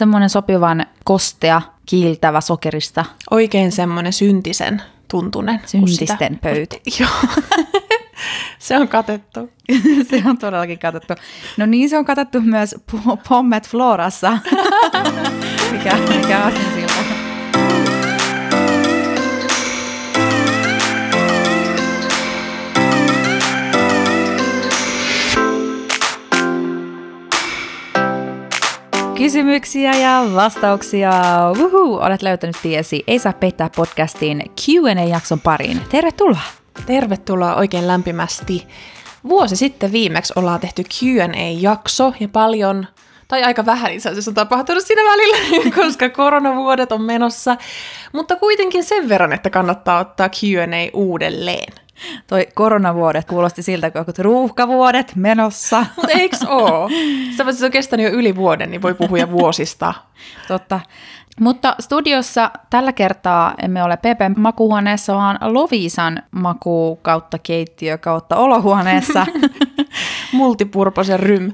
semmoinen sopivan kostea, kiiltävä sokerista. Oikein semmoinen syntisen tuntunen. Syntisten pöytä. Joo. se on katettu. se on todellakin katsottu. No niin, se on katsottu myös Po- Pommet Florassa. mikä, mikä asia siltä. Kysymyksiä ja vastauksia. Uhu, olet löytänyt tiesi Ei saa peittää podcastin Q&A-jakson pariin. Tervetuloa! Tervetuloa oikein lämpimästi. Vuosi sitten viimeksi ollaan tehty Q&A-jakso ja paljon, tai aika vähän itse asiassa on tapahtunut siinä välillä, koska koronavuodet on menossa. Mutta kuitenkin sen verran, että kannattaa ottaa Q&A uudelleen. Toi koronavuodet kuulosti siltä, kun jotkut ruuhkavuodet menossa. Mutta oo? Sitä paitsi se on kestänyt jo yli vuoden, niin voi puhua vuosista. Totta. Mutta studiossa tällä kertaa emme ole Pepen makuhuoneessa, vaan Lovisan maku kautta keittiö kautta olohuoneessa. Multipurposen rym.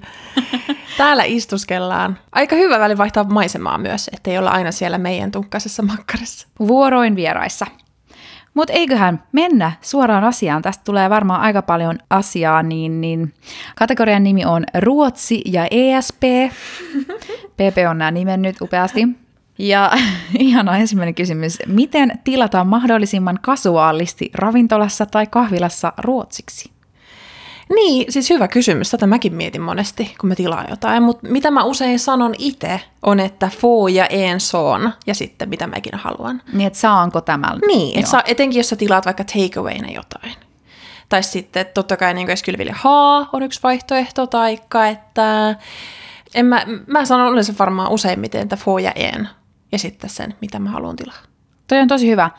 Täällä istuskellaan. Aika hyvä väli vaihtaa maisemaa myös, ettei olla aina siellä meidän tunkkaisessa makkarissa. Vuoroin vieraissa. Mutta eiköhän mennä suoraan asiaan. Tästä tulee varmaan aika paljon asiaa, niin, niin kategorian nimi on Ruotsi ja ESP. PP on nämä nimennyt upeasti. Ja ihana ensimmäinen kysymys. Miten tilataan mahdollisimman kasuaalisti ravintolassa tai kahvilassa ruotsiksi? Niin, siis hyvä kysymys. Tätä mäkin mietin monesti, kun mä tilaan jotain. Mutta mitä mä usein sanon itse, on, että få ja en son, ja sitten mitä mä ikinä haluan. Niin, että saanko tämän? Niin, et saa, etenkin jos sä tilaat vaikka takeawayna jotain. Tai sitten totta kai niin kylville haa on yksi vaihtoehto, taikka että en mä, mä sanon yleensä varmaan useimmiten, että få ja en, ja sitten sen, mitä mä haluan tilaa. Toi on tosi hyvä.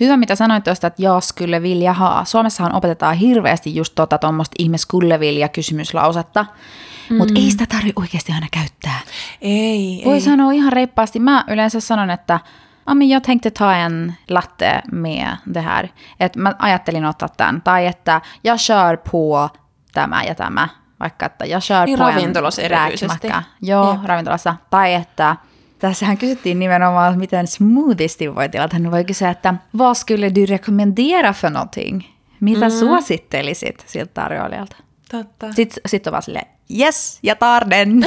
Hyvä, mitä sanoit tuosta, että jos kyllä vilja haa. Suomessahan opetetaan hirveästi just tota tuommoista ihme skulle vilja kysymyslausetta. Mm. Mutta ei sitä tarvi oikeasti aina käyttää. Ei, Voi ei. sanoa ihan reippaasti. Mä yleensä sanon, että Ja, men jag tänkte ta en latte med det här. Et mä ajattelin ottaa tämän. Tai että jag kör på tämä ja tämä. Vaikka että jag kör Niin på en ravintolassa erityisesti. Joo, Jep. ravintolassa. Tai että Tässähän kysyttiin nimenomaan, että miten smoothiesti voi tilata. Niin voi kysyä, että vad skulle du rekommendera för någonting? Mitä mm. suosittelisit siltä tarjoilijalta? Totta. Sitten sit on vaan silleen, yes, ja tar den.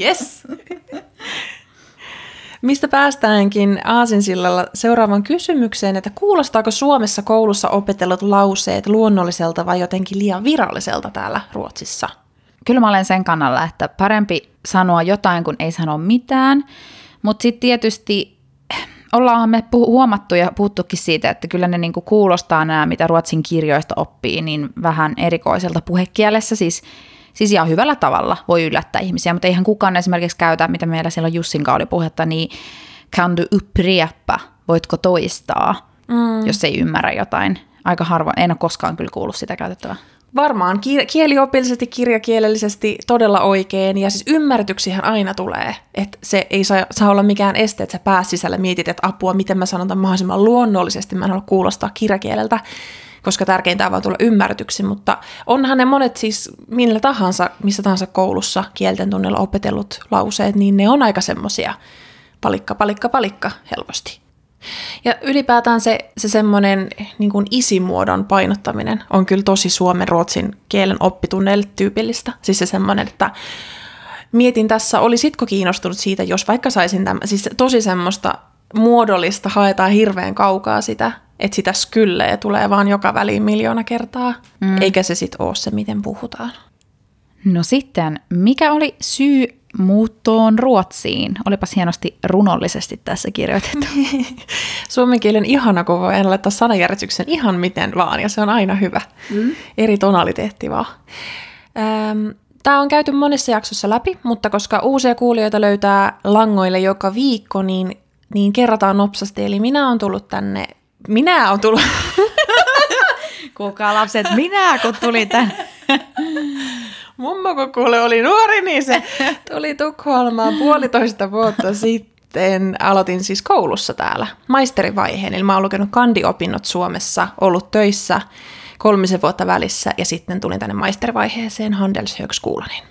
Yes. Mistä päästäänkin Aasinsillalla seuraavan kysymykseen, että kuulostaako Suomessa koulussa opetellut lauseet luonnolliselta vai jotenkin liian viralliselta täällä Ruotsissa? Kyllä mä olen sen kannalla, että parempi sanoa jotain kuin ei sano mitään. Mutta sitten tietysti ollaan me puhu- huomattu ja puhuttukin siitä, että kyllä ne niinku kuulostaa nämä, mitä ruotsin kirjoista oppii, niin vähän erikoiselta puhekielessä. Siis, siis ihan hyvällä tavalla voi yllättää ihmisiä, mutta eihän kukaan esimerkiksi käytä, mitä meillä silloin Jussin oli puhetta, niin kan du upprepa, voitko toistaa, mm. jos ei ymmärrä jotain. Aika harvoin, en ole koskaan kyllä kuullut sitä käytettävää. Varmaan ki- kieliopillisesti, kirjakielellisesti todella oikein, ja siis ymmärryksihän aina tulee, että se ei saa, saa olla mikään este, että sä pääs sisällä mietit, että apua, miten mä sanon tämän mahdollisimman luonnollisesti, mä en halua kuulostaa kirjakieleltä, koska tärkeintä on vaan tulla ymmärretyksi, mutta onhan ne monet siis millä tahansa, missä tahansa koulussa kielten tunnilla opetellut lauseet, niin ne on aika semmosia palikka, palikka, palikka helposti. Ja ylipäätään se, se semmoinen niin kuin isimuodon painottaminen on kyllä tosi suomen ruotsin kielen oppitunneille tyypillistä. Siis se semmoinen, että mietin tässä, olisitko kiinnostunut siitä, jos vaikka saisin tämän, siis tosi semmoista muodollista, haetaan hirveän kaukaa sitä, että sitä skylleä tulee vaan joka väliin miljoona kertaa, mm. eikä se sitten ole se, miten puhutaan. No sitten, mikä oli syy muuttoon Ruotsiin? Olipas hienosti runollisesti tässä kirjoitettu. Suomen kielen ihana, kun voi aina laittaa sanajärjestyksen ihan miten vaan, ja se on aina hyvä. Mm. Eri tonaliteetti vaan. Tämä on käyty monessa jaksossa läpi, mutta koska uusia kuulijoita löytää langoille joka viikko, niin, niin kerrataan nopsasti. Eli minä olen tullut tänne, minä olen tullut, Kuulkaa lapset, minä kun tulin tänne. mummo kun kuule oli nuori, niin se tuli Tukholmaan puolitoista vuotta sitten. Aloitin siis koulussa täällä maisterivaiheen, eli mä oon lukenut kandiopinnot Suomessa, ollut töissä kolmisen vuotta välissä ja sitten tulin tänne maisterivaiheeseen Handelshögskolanin.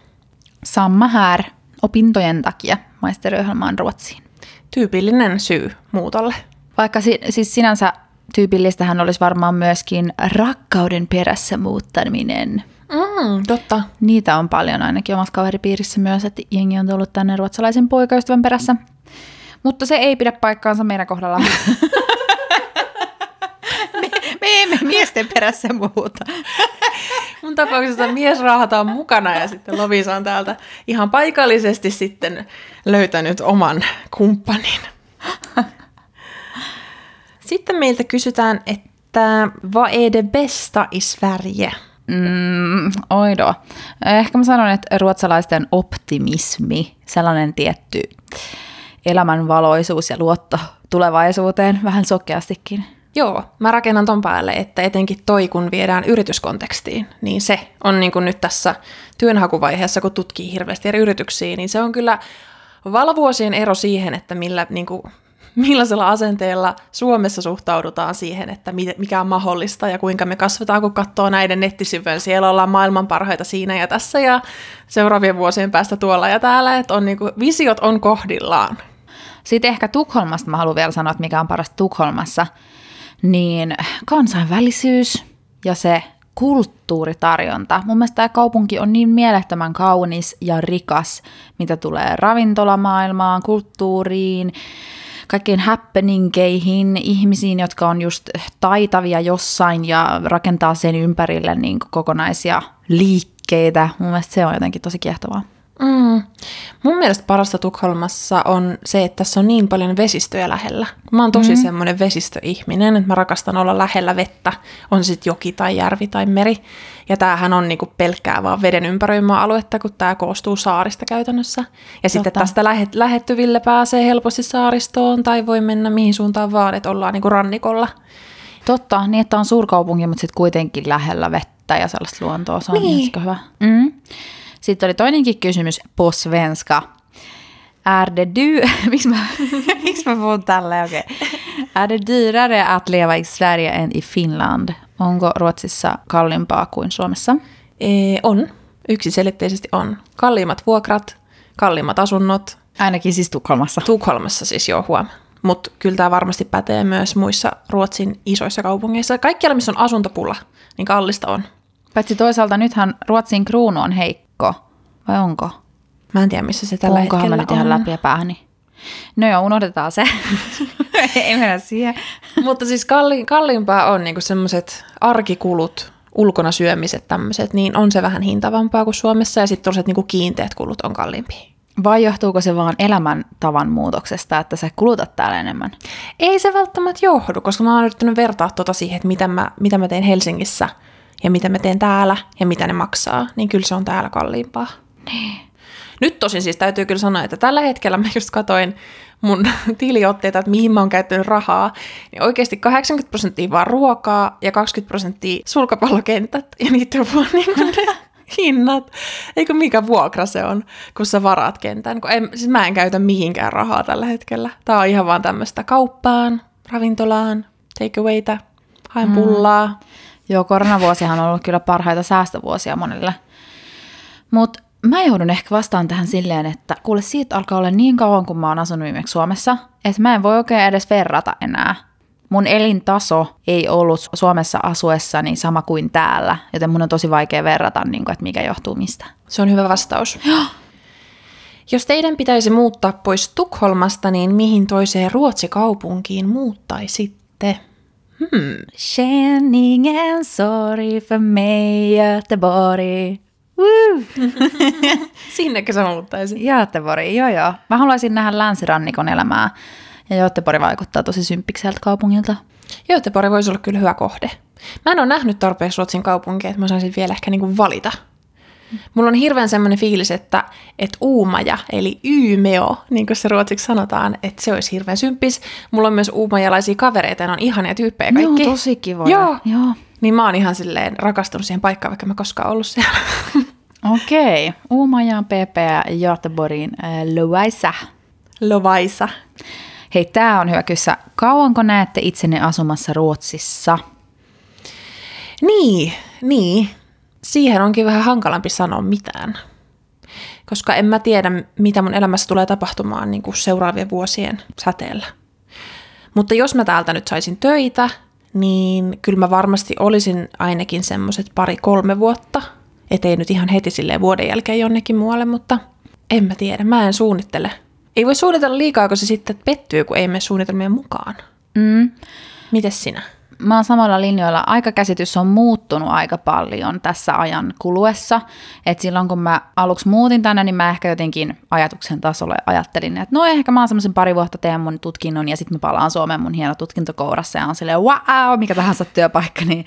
Samma här. opintojen takia maisteriohjelmaan Ruotsiin. Tyypillinen syy muutolle. Vaikka si- siis sinänsä tyypillistähän olisi varmaan myöskin rakkauden perässä muuttaminen. Mm, totta. Niitä on paljon ainakin omassa kaveripiirissä myös, että jengi on tullut tänne ruotsalaisen poikaystävän perässä. Mutta se ei pidä paikkaansa meidän kohdalla. me, me emme miesten perässä muuta. Mun tapauksessa mies raahataan mukana ja sitten Lovisa on täältä ihan paikallisesti sitten löytänyt oman kumppanin. Sitten meiltä kysytään, että vad är det bästa i Sverige? Mm, oido. Ehkä mä sanon, että ruotsalaisten optimismi, sellainen tietty elämän valoisuus ja luotto tulevaisuuteen vähän sokeastikin. Joo, mä rakennan ton päälle, että etenkin toi, kun viedään yrityskontekstiin, niin se on niin kuin nyt tässä työnhakuvaiheessa, kun tutkii hirveästi eri yrityksiä, niin se on kyllä valvuosien ero siihen, että millä, niin kuin, millaisella asenteella Suomessa suhtaudutaan siihen, että mikä on mahdollista ja kuinka me kasvetaan, kun katsoo näiden nettisivujen. Siellä ollaan maailman parhaita siinä ja tässä ja seuraavien vuosien päästä tuolla ja täällä, että on niin kuin, visiot on kohdillaan. Sitten ehkä Tukholmasta mä haluan vielä sanoa, että mikä on parasta Tukholmassa, niin kansainvälisyys ja se kulttuuritarjonta. Mun mielestä tämä kaupunki on niin mielettömän kaunis ja rikas, mitä tulee ravintolamaailmaan, kulttuuriin, kaikkein happeningeihin, ihmisiin, jotka on just taitavia jossain ja rakentaa sen ympärille niin kokonaisia liikkeitä. Mun mielestä se on jotenkin tosi kiehtovaa. Mm. Mun mielestä parasta Tukholmassa on se, että tässä on niin paljon vesistöjä lähellä. Mä oon tosi mm. semmoinen vesistöihminen, että mä rakastan olla lähellä vettä, on se sitten joki tai järvi tai meri. Ja tämähän on niinku pelkkää vaan veden ympäröimää aluetta, kun tämä koostuu saarista käytännössä. Ja sitten tästä lähet, lähettyville pääsee helposti saaristoon tai voi mennä mihin suuntaan vaan, että ollaan niinku rannikolla. Totta, niin että on suurkaupunki, mutta sitten kuitenkin lähellä vettä ja sellaista luontoa. Se on niin. hyvä. Mm. Sitten oli toinenkin kysymys på svenska. Är det du... Miksi mä, miksi mä puhun tälleen? Okay. Är det dyrare att leva i Sverige än i Finland? Onko Ruotsissa kalliimpaa kuin Suomessa? Ee, on. Yksiselitteisesti on. Kalliimmat vuokrat, kalliimmat asunnot. Ainakin siis Tukholmassa. Tukholmassa siis joo huom. Mutta kyllä tämä varmasti pätee myös muissa Ruotsin isoissa kaupungeissa. Kaikkialla, missä on asuntopulla, niin kallista on. Paitsi toisaalta nythän Ruotsin kruunu on heikko, vai onko? Mä en tiedä, missä se tällä Onkohan hetkellä mä nyt ihan läpi ja päähäni. No joo, unohdetaan se. Ei mennä siihen. Mutta siis kalli, kalliimpaa on niinku semmoiset arkikulut, ulkona syömiset tämmöiset, niin on se vähän hintavampaa kuin Suomessa ja sitten tuollaiset niinku kiinteät kulut on kalliimpia. Vai johtuuko se vaan elämäntavan muutoksesta, että sä kulutat täällä enemmän? Ei se välttämättä johdu, koska mä oon yrittänyt vertaa tuota siihen, että mitä mä, mitä mä teen Helsingissä ja mitä mä teen täällä ja mitä ne maksaa, niin kyllä se on täällä kalliimpaa. Niin. Nyt tosin siis täytyy kyllä sanoa, että tällä hetkellä mä just katoin mun tiliotteita, että mihin mä oon käyttänyt rahaa, niin oikeasti 80 prosenttia vaan ruokaa ja 20 prosenttia sulkapallokentät ja niitä on vaan niin kuin ne hinnat. Eikö mikä vuokra se on, kun sä varaat kentän. Kun en, siis mä en käytä mihinkään rahaa tällä hetkellä. Tää on ihan vaan tämmöistä kauppaan, ravintolaan, takeawayta, haen mm. Joo, koronavuosihan on ollut kyllä parhaita säästövuosia monille. Mutta mä joudun ehkä vastaan tähän silleen, että kuule siitä alkaa olla niin kauan, kun mä oon asunut viimeksi Suomessa, että mä en voi oikein edes verrata enää. Mun elintaso ei ollut Suomessa asuessani sama kuin täällä, joten mun on tosi vaikea verrata, niin kuin, että mikä johtuu mistä. Se on hyvä vastaus. Jos teidän pitäisi muuttaa pois Tukholmasta, niin mihin toiseen Ruotsikaupunkiin muuttaisitte? Hmm. Känningen, sorry för mig, Göteborg. Sinnekö sä muuttaisin? Göteborg, joo joo. Mä haluaisin nähdä länsirannikon elämää. Ja Göteborg vaikuttaa tosi symppikseltä kaupungilta. Göteborg voisi olla kyllä hyvä kohde. Mä en ole nähnyt tarpeeksi Ruotsin kaupunkia, että mä saisin vielä ehkä niinku valita. Mulla on hirveän semmoinen fiilis, että, että uumaja, eli yymeo, niin kuin se ruotsiksi sanotaan, että se olisi hirveän symppis. Mulla on myös uumajalaisia kavereita, ne on ihania tyyppejä kaikki. Joo, tosi kivoja. Joo. Joo. Niin mä oon ihan silleen rakastunut siihen paikkaan, vaikka mä koskaan ollut siellä. Okei. Okay. Uumaja, PP ja Göteborgin äh, Lovaisa. Lovaisa. Hei, tää on hyvä kyssä. Kauanko näette itsenne asumassa Ruotsissa? Niin, niin siihen onkin vähän hankalampi sanoa mitään. koska en mä tiedä, mitä mun elämässä tulee tapahtumaan niin kuin seuraavien vuosien säteellä. Mutta jos mä täältä nyt saisin töitä, niin kyllä mä varmasti olisin ainakin semmoiset pari-kolme vuotta. Ettei nyt ihan heti silleen vuoden jälkeen jonnekin muualle, mutta en mä tiedä, mä en suunnittele. Ei voi suunnitella liikaa, kun se sitten pettyy, kun ei mene suunnitelmien mukaan. Mm. Mites sinä? Mä oon samalla linjoilla. Aikakäsitys on muuttunut aika paljon tässä ajan kuluessa. Et silloin kun mä aluksi muutin tänne, niin mä ehkä jotenkin ajatuksen tasolle ajattelin, että no ehkä mä oon semmoisen pari vuotta teen mun tutkinnon ja sitten mä palaan Suomeen mun hieno tutkintokourassa ja on silleen wow, mikä tahansa työpaikka. Niin.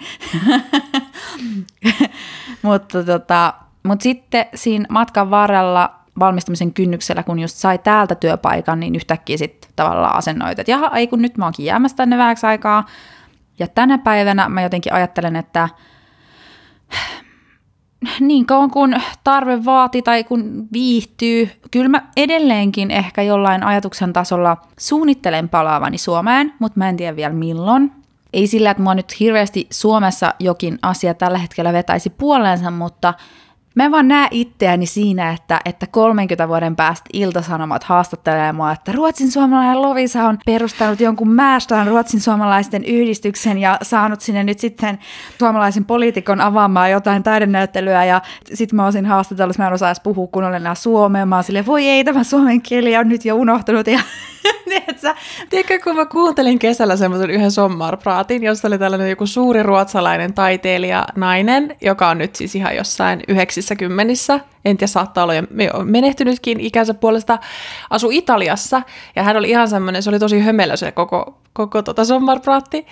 mutta tota, mut sitten siinä matkan varrella valmistumisen kynnyksellä, kun just sai täältä työpaikan, niin yhtäkkiä sitten tavallaan asennoit, että jaha, ei kun nyt mä oonkin jäämässä tänne vähäksi aikaa, ja tänä päivänä mä jotenkin ajattelen, että niin kauan kun tarve vaati tai kun viihtyy, kyllä mä edelleenkin ehkä jollain ajatuksen tasolla suunnittelen palaavani Suomeen, mutta mä en tiedä vielä milloin. Ei sillä, että mua nyt hirveästi Suomessa jokin asia tällä hetkellä vetäisi puoleensa, mutta Mä vaan näe itseäni siinä, että, että 30 vuoden päästä iltasanomat haastattelee mua, että Ruotsin suomalainen Lovisa on perustanut jonkun Määstään Ruotsin suomalaisten yhdistyksen ja saanut sinne nyt sitten suomalaisen poliitikon avaamaan jotain taidenäyttelyä. Ja sitten mä olisin haastatellut, mä en osaa edes puhua kunnolla enää suomea, mä silleen, voi ei, tämä suomen kieli on nyt jo unohtunut. Ja Tiedätkö, tiedätkö, kun mä kuuntelin kesällä semmoisen yhden sommarpraatin, jossa oli tällainen joku suuri ruotsalainen taiteilija nainen, joka on nyt siis ihan jossain yhdeksissä kymmenissä, en tiedä, saattaa olla jo menehtynytkin ikänsä puolesta, asu Italiassa, ja hän oli ihan semmoinen, se oli tosi hömelö se koko, koko tota sommarpraatti,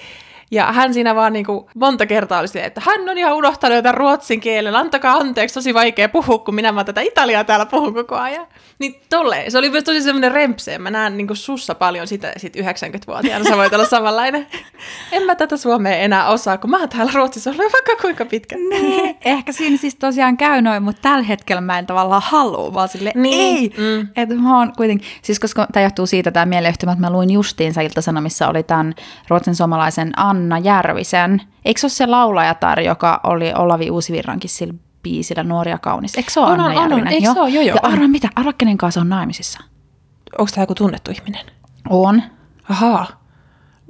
ja hän siinä vaan niin kuin monta kertaa oli se, että hän on ihan unohtanut jotain ruotsin kielen, antakaa anteeksi, tosi vaikea puhua, kun minä mä tätä italiaa täällä puhun koko ajan. Niin tolleen, se oli myös tosi semmoinen rempse, mä näen niin kuin sussa paljon sitä sit 90-vuotiaana, sä voit olla samanlainen. en mä tätä suomea enää osaa, kun mä oon täällä Ruotsissa ollut vaikka kuinka pitkä. Nee, ehkä siinä siis tosiaan käy noin, mutta tällä hetkellä mä en tavallaan halua, vaan sille niin. ei. Mm. Että mä oon kuitenkin, siis koska tämä johtuu siitä tämä mieleyhtymä, että mä luin justiinsa Ilta-Sanomissa oli tämän ruotsin suomalaisen Anna Järvisen. Eikö se ole se laulajatar, joka oli Olavi Uusivirrankin sillä biisillä Nuoria kaunis? Eikö se ole on, Anna on, Järvinen? on, eikö se ole? Joo, joo, ja arva mitä, arva kenen kanssa on naimisissa? Onko tämä joku tunnettu ihminen? On. Ahaa.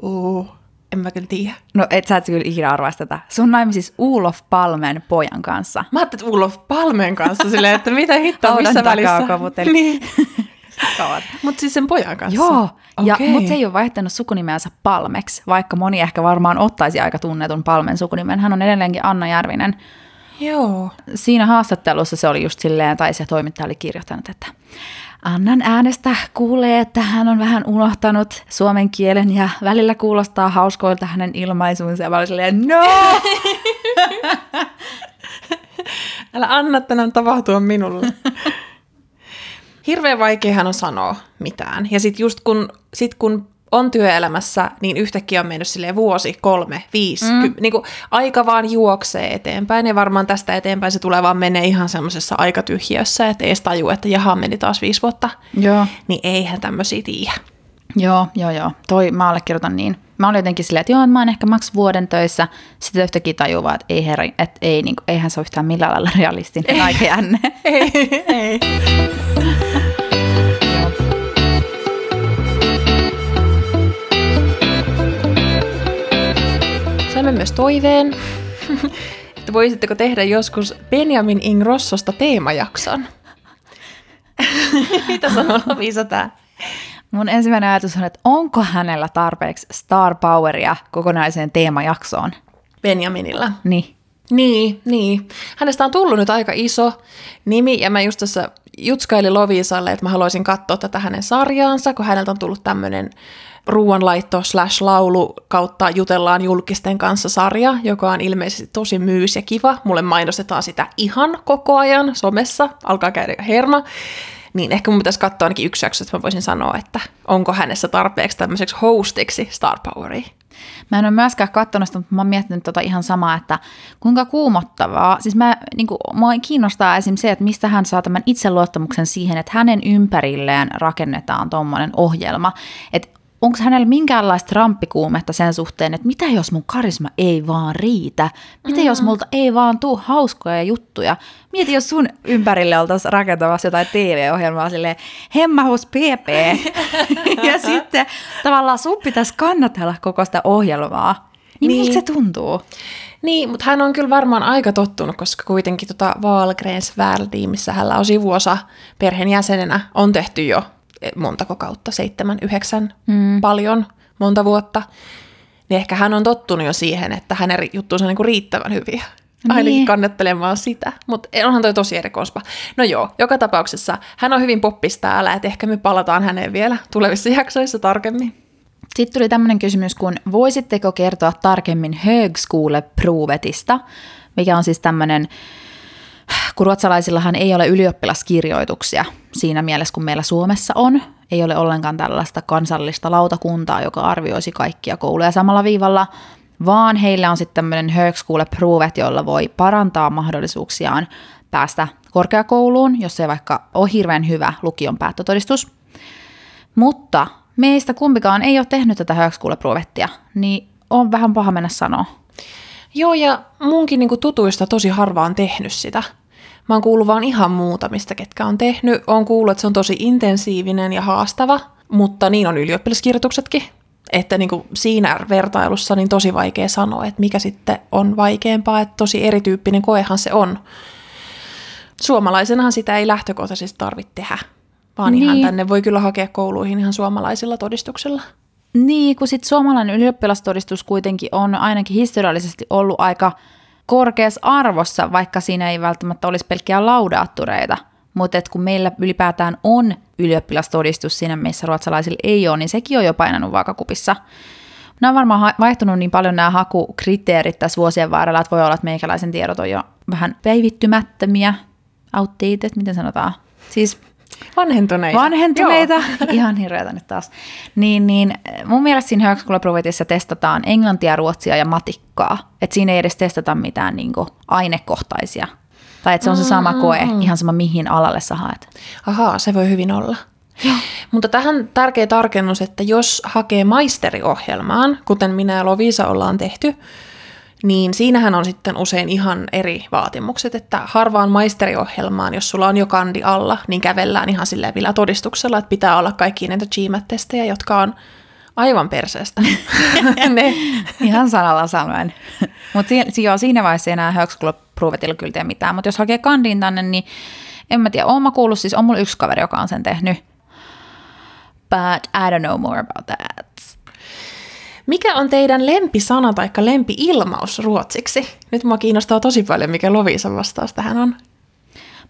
Uh, en mä kyllä tiedä. No et sä et kyllä ikinä arvaisi tätä. Se on naimisissa Ulof Palmen pojan kanssa. Mä ajattelin, että Ulof Palmen kanssa silleen, että mitä hittoa, missä välissä. Niin. Mutta siis sen pojan kanssa. Joo, ja, mutta se ei ole vaihtanut sukunimeänsä Palmeksi, vaikka moni ehkä varmaan ottaisi aika tunnetun Palmen sukunimen. Hän on edelleenkin Anna Järvinen. Joo. Siinä haastattelussa se oli just silleen, tai se toimittaja oli kirjoittanut, että Annan äänestä kuulee, että hän on vähän unohtanut suomen kielen ja välillä kuulostaa hauskoilta hänen ilmaisuunsa. Ja mä olin silleen, no! Älä anna tänään tapahtua minulle. Hirveän vaikeahan on sanoa mitään. Ja sitten just kun, sit kun on työelämässä, niin yhtäkkiä on mennyt silleen vuosi, kolme, viisi, mm. ky- niin kuin aika vaan juoksee eteenpäin. Ja varmaan tästä eteenpäin se tulee vaan menee ihan semmoisessa aikatyhjiössä, että ei edes taju, että jaha, meni taas viisi vuotta. Joo. Niin eihän tämmöisiä tiedä. Joo, joo, joo. Toi mä allekirjoitan niin. Mä olin jotenkin silleen, että joo, mä oon ehkä maks vuoden töissä. Sitten yhtäkkiä tajuu vaan, että ei herri, että ei, niin kuin, eihän se ole yhtään millään lailla realistinen aikajänne. ei, ei. Saimme myös toiveen, että voisitteko tehdä joskus Benjamin Ingrossosta teemajakson. Mitä sanoo Lovisa tää? Mun ensimmäinen ajatus on, että onko hänellä tarpeeksi star poweria kokonaiseen teemajaksoon? Benjaminilla. Niin. Niin, niin. Hänestä on tullut nyt aika iso nimi, ja mä just tässä jutskailin Lovisalle, että mä haluaisin katsoa tätä hänen sarjaansa, kun häneltä on tullut tämmöinen ruoanlaitto slash laulu kautta jutellaan julkisten kanssa sarja, joka on ilmeisesti tosi myys ja kiva. Mulle mainostetaan sitä ihan koko ajan somessa, alkaa käydä herma. Niin ehkä mun pitäisi katsoa ainakin yksi jakso, että mä voisin sanoa, että onko hänessä tarpeeksi tämmöiseksi hostiksi Star Poweria. Mä en ole myöskään katsonut sitä, mutta mä oon miettinyt tota ihan samaa, että kuinka kuumottavaa. Siis mä, niin kuin, mua kiinnostaa esim. se, että mistä hän saa tämän itseluottamuksen siihen, että hänen ympärilleen rakennetaan tuommoinen ohjelma. Että onko hänellä minkäänlaista ramppikuumetta sen suhteen, että mitä jos mun karisma ei vaan riitä? Mitä mm. jos multa ei vaan tuu hauskoja juttuja? Mieti, jos sun ympärille oltaisiin rakentamassa jotain TV-ohjelmaa silleen, hemmahus PP. ja sitten tavallaan sun pitäisi kannatella koko sitä ohjelmaa. Niin, niin. miltä se tuntuu? Niin, mutta hän on kyllä varmaan aika tottunut, koska kuitenkin tota Valgrens Världiin, missä hänellä on sivuosa perheenjäsenenä, on tehty jo montako kautta, seitsemän, yhdeksän, mm. paljon, monta vuotta. Niin ehkä hän on tottunut jo siihen, että hänen juttuunsa on niinku riittävän hyviä. Niin. Ainakin kannattelemaan sitä, mutta onhan toi tosi erikoispa. No joo, joka tapauksessa hän on hyvin poppis täällä, että ehkä me palataan häneen vielä tulevissa jaksoissa tarkemmin. Sitten tuli tämmöinen kysymys, kun voisitteko kertoa tarkemmin Högskoleprovetista, mikä on siis tämmöinen, kun ruotsalaisillahan ei ole ylioppilaskirjoituksia siinä mielessä, kun meillä Suomessa on. Ei ole ollenkaan tällaista kansallista lautakuntaa, joka arvioisi kaikkia kouluja samalla viivalla, vaan heillä on sitten tämmöinen Högskoleprovet, jolla voi parantaa mahdollisuuksiaan päästä korkeakouluun, jos ei vaikka ole hirveän hyvä lukion päättötodistus. Mutta meistä kumpikaan ei ole tehnyt tätä högskoleprovettia, niin on vähän paha mennä sanoa. Joo, ja munkin niin tutuista tosi harva on tehnyt sitä. Mä oon kuullut vaan ihan muutamista, ketkä on tehnyt. Oon kuullut, että se on tosi intensiivinen ja haastava, mutta niin on ylioppilaskirjoituksetkin. Että niin kuin siinä vertailussa niin tosi vaikea sanoa, että mikä sitten on vaikeampaa, että tosi erityyppinen koehan se on. Suomalaisenahan sitä ei lähtökohtaisesti tarvitse tehdä vaan niin. ihan tänne voi kyllä hakea kouluihin ihan suomalaisilla todistuksilla. Niin, kun sitten suomalainen ylioppilastodistus kuitenkin on ainakin historiallisesti ollut aika korkeassa arvossa, vaikka siinä ei välttämättä olisi pelkkiä laudaattureita. Mutta kun meillä ylipäätään on ylioppilastodistus siinä, missä ruotsalaisilla ei ole, niin sekin on jo painanut vaakakupissa. Nämä on varmaan vaihtunut niin paljon nämä hakukriteerit tässä vuosien varrella, että voi olla, että meikäläisen tiedot on jo vähän päivittymättömiä, outdated, miten sanotaan? Siis Vanhentuneita. Vanhentuneita, ihan hirveätä nyt taas. Niin, niin mun mielestä siinä Högskoleprovetissa testataan englantia, ruotsia ja matikkaa. Että siinä ei edes testata mitään niin kuin, ainekohtaisia. Tai että se on se sama koe, mm. ihan sama mihin alalle sä haet. Ahaa, se voi hyvin olla. Joo. Mutta tähän tärkeä tarkennus, että jos hakee maisteriohjelmaan, kuten minä ja Lovisa ollaan tehty, niin siinähän on sitten usein ihan eri vaatimukset, että harvaan maisteriohjelmaan, jos sulla on jo kandi alla, niin kävellään ihan silleen vielä todistuksella, että pitää olla kaikki näitä GMAT-testejä, jotka on aivan perseestä. ne. Ihan sanalla sanoen. Mutta si- joo, siinä vaiheessa ei enää högskoleprovetilla kyllä tee mitään, mutta jos hakee kandiin tänne, niin en mä tiedä, oon mä kuullut, siis on mulla yksi kaveri, joka on sen tehnyt. But I don't know more about that. Mikä on teidän lempisana tai lempi-ilmaus ruotsiksi? Nyt mua kiinnostaa tosi paljon, mikä Lovisan vastaus tähän on.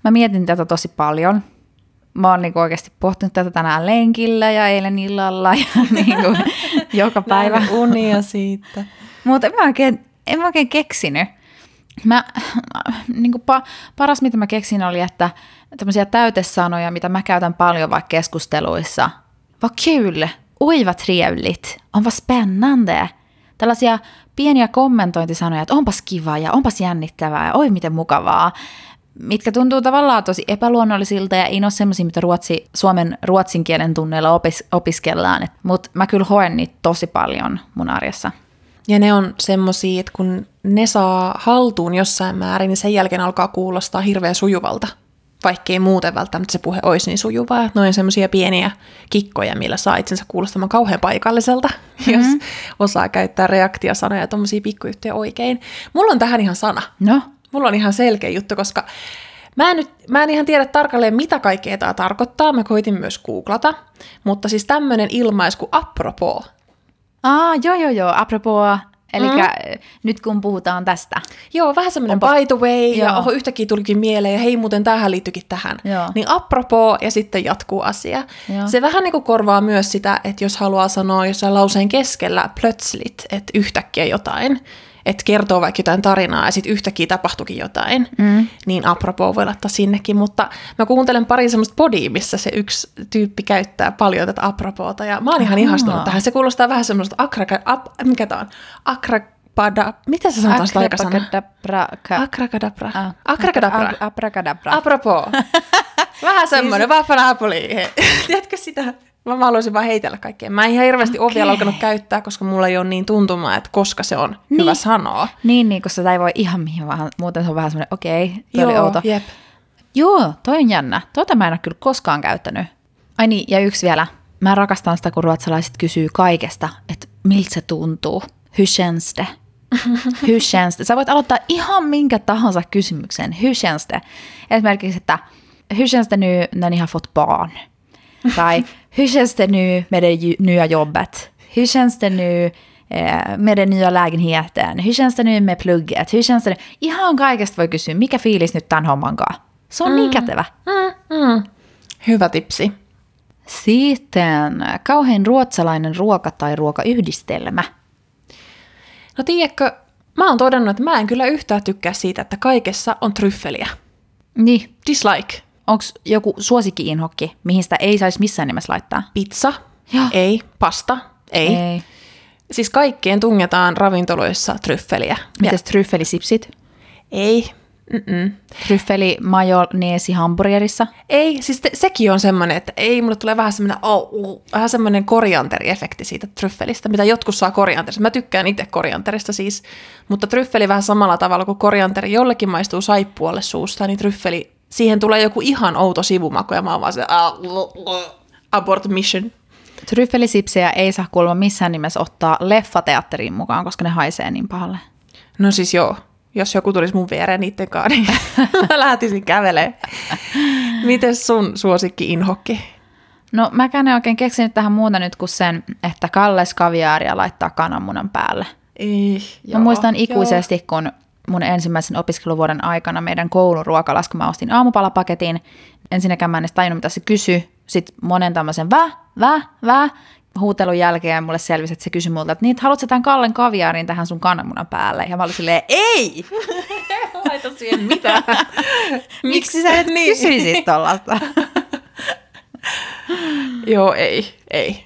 Mä mietin tätä tosi paljon. Mä oon niinku oikeasti pohtinut tätä tänään lenkillä ja eilen illalla ja niinku joka päivä. unia siitä. Mutta en mä oikein, en mä oikein keksinyt. Mä, niinku pa, paras, mitä mä keksin, oli, että tämmöisiä täytesanoja, mitä mä käytän paljon vaikka keskusteluissa. Vad kul! Oi vad trevligt, onpa spännande. Tällaisia pieniä kommentointisanoja, että onpas kiva ja onpas jännittävää ja oi miten mukavaa, mitkä tuntuu tavallaan tosi epäluonnollisilta ja ei ole semmoisia, mitä ruotsi, suomen ruotsin kielen tunneilla opis, opiskellaan. Mutta mä kyllä hoen niitä tosi paljon mun arjessa. Ja ne on semmoisia, että kun ne saa haltuun jossain määrin, niin sen jälkeen alkaa kuulostaa hirveän sujuvalta vaikkei muuten välttämättä se puhe olisi niin sujuvaa. Noin semmoisia pieniä kikkoja, millä saa itsensä kuulostamaan kauhean paikalliselta, mm-hmm. jos osaa käyttää reaktiosanoja ja tuommoisia pikkujuttuja oikein. Mulla on tähän ihan sana. No? Mulla on ihan selkeä juttu, koska Mä en, nyt, mä en ihan tiedä tarkalleen, mitä kaikkea tämä tarkoittaa. Mä koitin myös googlata. Mutta siis tämmöinen ilmaisu kuin apropos. Ah, joo, joo, joo. Apropos Eli mm. nyt kun puhutaan tästä. Joo, vähän semmoinen by the way, Joo. ja oho, yhtäkkiä tulikin mieleen, ja hei muuten tähän liittyykin tähän. Joo. Niin apropos, ja sitten jatkuu asia. Joo. Se vähän niin kuin korvaa myös sitä, että jos haluaa sanoa jossain lauseen keskellä plötslit, että yhtäkkiä jotain, että kertoo vaikka jotain tarinaa ja sitten yhtäkkiä tapahtuikin jotain, mm. niin apropos voi laittaa sinnekin. Mutta mä kuuntelen pari semmoista podia, missä se yksi tyyppi käyttää paljon tätä apropoota ja mä oon ihan ihastunut tähän. Se kuulostaa vähän semmoista akraka, ap, mikä tää on? Akra, Pada, mitä sä sanotaan sitä aikasana? Akrakadabra. Akrakadabra. Akrakadabra. Apropos. Vähän semmoinen, siis... vaffa Napoli. Tiedätkö sitä? Mä haluaisin vaan heitellä kaikkea. Mä en ihan hirveästi okay. ole vielä alkanut käyttää, koska mulla ei ole niin tuntumaa, että koska se on niin. hyvä sanoa. Niin, niin, koska sitä ei voi ihan mihin vaan. Muuten se on vähän semmoinen, okei, okay, toi Joo, oli outo. jep. Joo, toi on jännä. Tuota mä en ole kyllä koskaan käyttänyt. Ai niin, ja yksi vielä. Mä rakastan sitä, kun ruotsalaiset kysyy kaikesta, että miltä se tuntuu. Känns det? Sä voit aloittaa ihan minkä tahansa kysymyksen. Det? Esimerkiksi, että det nu när ni har fått barn? Tai hur känns det nu med det nya jobbet? Hur känns det nu eh, med den nya lägenheten? Hur känns det nu med plugget? Hur känns det nu? Ihan kaikesta voi kysyä, mikä fiilis nyt tämän homman kanssa. Se on mm. niin kätevä. Hyvä tipsi. Sitten kauhean ruotsalainen ruoka tai ruokayhdistelmä. No tiedätkö, mä oon todennut, että mä en kyllä yhtään tykkää siitä, että kaikessa on tryffeliä. Niin, Dislike. Onko joku suosikki-inhokki, mihin sitä ei saisi missään nimessä laittaa? Pizza? Joo. Ei. Pasta? Ei. ei. Siis kaikkeen tungetaan ravintoloissa tryffeliä. Mites tryffelisipsit? Ei. Mm-mm. Tryffeli majoneesi hamburgerissa? Ei, siis te, sekin on semmoinen, että ei, mulle tulee vähän semmoinen, oh, uh, vähän semmoinen korianteriefekti siitä tryffelistä, mitä jotkut saa korianterista. Mä tykkään itse korianterista siis, mutta tryffeli vähän samalla tavalla kuin korianteri jollekin maistuu saippualle suusta, niin tryffeli, siihen tulee joku ihan outo sivumaku ja mä oon vaan se, ah, abort mission. Tryffelisipsejä ei saa kuulemma missään nimessä ottaa leffateatteriin mukaan, koska ne haisee niin pahalle. No siis joo, jos joku tulisi mun viereen niiden kanssa, niin mä lähtisin kävelemään. Mites sun suosikki inhokki? No mäkään en oikein keksinyt tähän muuta nyt kuin sen, että Kalles kaviaaria laittaa kananmunan päälle. Ei, Mä muistan ikuisesti, kun mun ensimmäisen opiskeluvuoden aikana meidän koulun ruokalas, kun mä ostin aamupalapaketin, ensinnäkään mä en edes tajunnut, mitä se kysyi. Sitten monen tämmöisen vä, vä, vä, huutelun jälkeen mulle selvisi, että se kysyi multa, että niin, haluatko tämän Kallen kaviaarin tähän sun kananmunan päälle? Ja mä olin silleen, ei! Laita siihen mitä? Miksi sä et niin. kysyisit tollasta? Joo, ei, ei.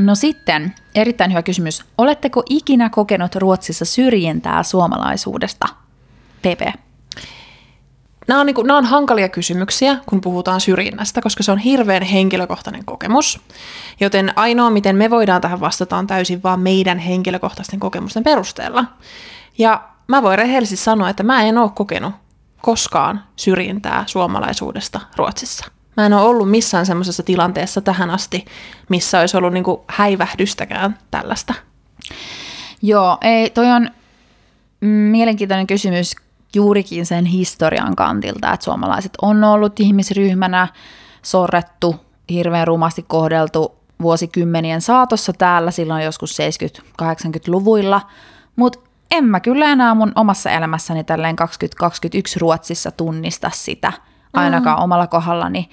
No sitten, erittäin hyvä kysymys. Oletteko ikinä kokenut Ruotsissa syrjintää suomalaisuudesta? PP. Nämä on, niin kuin, nämä on hankalia kysymyksiä, kun puhutaan syrjinnästä, koska se on hirveän henkilökohtainen kokemus. Joten ainoa, miten me voidaan tähän vastata, on täysin vaan meidän henkilökohtaisten kokemusten perusteella. Ja mä voin rehellisesti sanoa, että mä en ole kokenut koskaan syrjintää suomalaisuudesta Ruotsissa. Mä en ole ollut missään semmoisessa tilanteessa tähän asti, missä olisi ollut niin kuin häivähdystäkään tällaista. Joo, ei, toi on mielenkiintoinen kysymys juurikin sen historian kantilta, että suomalaiset on ollut ihmisryhmänä sorrettu, hirveän rumasti kohdeltu vuosikymmenien saatossa täällä silloin joskus 70-80-luvuilla, mutta en mä kyllä enää mun omassa elämässäni tälleen 2021 Ruotsissa tunnista sitä, ainakaan mm. omalla kohdallani.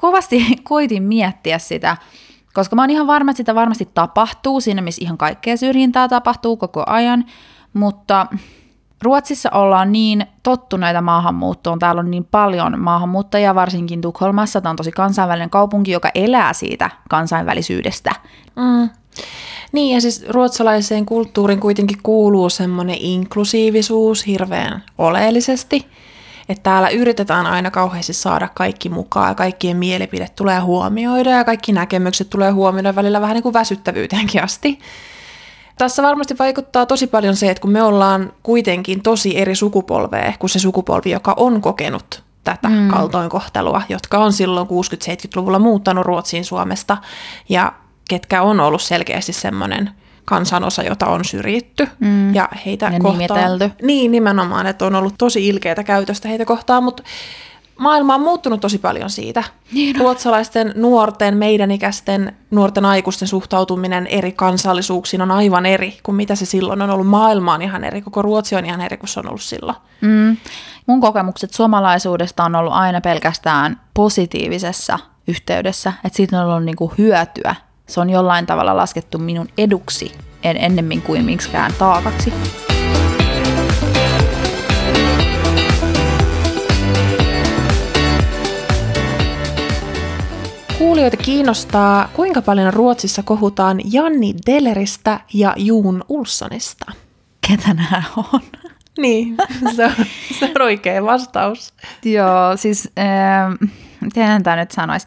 Kovasti koitin miettiä sitä, koska mä oon ihan varma, että sitä varmasti tapahtuu siinä, missä ihan kaikkea syrjintää tapahtuu koko ajan, mutta Ruotsissa ollaan niin tottuneita maahanmuuttoon, täällä on niin paljon maahanmuuttajia, varsinkin Tukholmassa, tämä on tosi kansainvälinen kaupunki, joka elää siitä kansainvälisyydestä. Mm. Niin, ja siis ruotsalaiseen kulttuuriin kuitenkin kuuluu semmoinen inklusiivisuus hirveän oleellisesti, että täällä yritetään aina kauheasti saada kaikki mukaan, ja kaikkien mielipide tulee huomioida, ja kaikki näkemykset tulee huomioida välillä vähän niin kuin väsyttävyyteenkin asti. Tässä varmasti vaikuttaa tosi paljon se, että kun me ollaan kuitenkin tosi eri sukupolvea kuin se sukupolvi, joka on kokenut tätä mm. kaltoinkohtelua, jotka on silloin 60-70-luvulla muuttanut Ruotsiin Suomesta ja ketkä on ollut selkeästi semmoinen kansanosa, jota on syrjitty Mm. ja heitä Ja kohtaan. nimitelty. Niin, nimenomaan, että on ollut tosi ilkeitä käytöstä heitä kohtaan, mutta maailma on muuttunut tosi paljon siitä. Niin. Ruotsalaisten nuorten, meidän ikäisten nuorten aikuisten suhtautuminen eri kansallisuuksiin on aivan eri kuin mitä se silloin on ollut. Maailma on ihan eri, koko Ruotsi on ihan eri kuin se on ollut silloin. Mm. Mun kokemukset suomalaisuudesta on ollut aina pelkästään positiivisessa yhteydessä, että siitä on ollut niinku hyötyä. Se on jollain tavalla laskettu minun eduksi, en ennemmin kuin miksikään taakaksi. Kuulijoita kiinnostaa, kuinka paljon Ruotsissa kohutaan Janni Delleristä ja Juun Ulssonista. Ketä nämä on? Niin, se on, se on oikea vastaus. Joo, siis äh, miten tämä nyt sanoisi?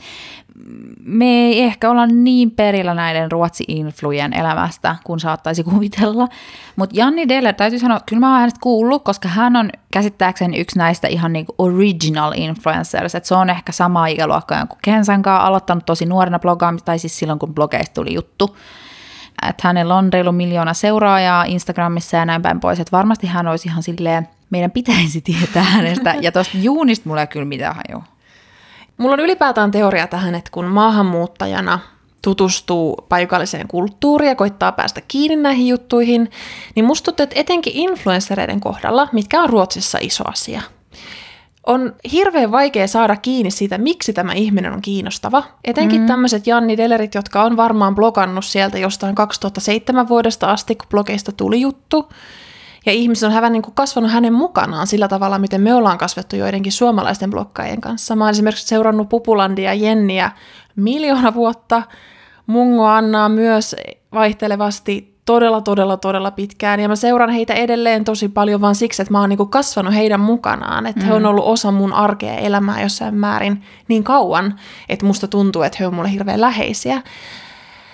Me ei ehkä olla niin perillä näiden ruotsi-influjen elämästä, kun saattaisi kuvitella. Mutta Janni Deller, täytyy sanoa, kyllä mä oon hänestä kuullut, koska hän on käsittääkseni yksi näistä ihan niinku original influencers, että se on ehkä sama ikäluokka kuin Kensan kanssa, aloittanut tosi nuorena blogaamista, tai siis silloin kun blogeista tuli juttu. Että hänellä on reilu miljoona seuraajaa Instagramissa ja näin päin pois, että varmasti hän olisi ihan silleen, meidän pitäisi tietää hänestä, ja tuosta Juunista mulla ei kyllä mitään hajua. Mulla on ylipäätään teoria tähän, että kun maahanmuuttajana tutustuu paikalliseen kulttuuriin ja koittaa päästä kiinni näihin juttuihin, niin musta tuntuu, että etenkin influenssereiden kohdalla, mitkä on Ruotsissa iso asia, on hirveän vaikea saada kiinni siitä, miksi tämä ihminen on kiinnostava. Etenkin mm. tämmöiset Janni Delerit, jotka on varmaan blogannut sieltä jostain 2007 vuodesta asti, kun blogeista tuli juttu, ja ihmiset on hävän niin kuin kasvanut hänen mukanaan sillä tavalla, miten me ollaan kasvettu joidenkin suomalaisten blokkaajien kanssa. Mä oon esimerkiksi seurannut Pupulandia ja Jenniä miljoona vuotta, Mungo Annaa myös vaihtelevasti todella, todella, todella pitkään. Ja mä seuran heitä edelleen tosi paljon vaan siksi, että mä oon niinku kasvanut heidän mukanaan. Että mm. he on mm. ollut osa mun arkea elämää jossain määrin niin kauan, että musta tuntuu, että he on mulle hirveän läheisiä.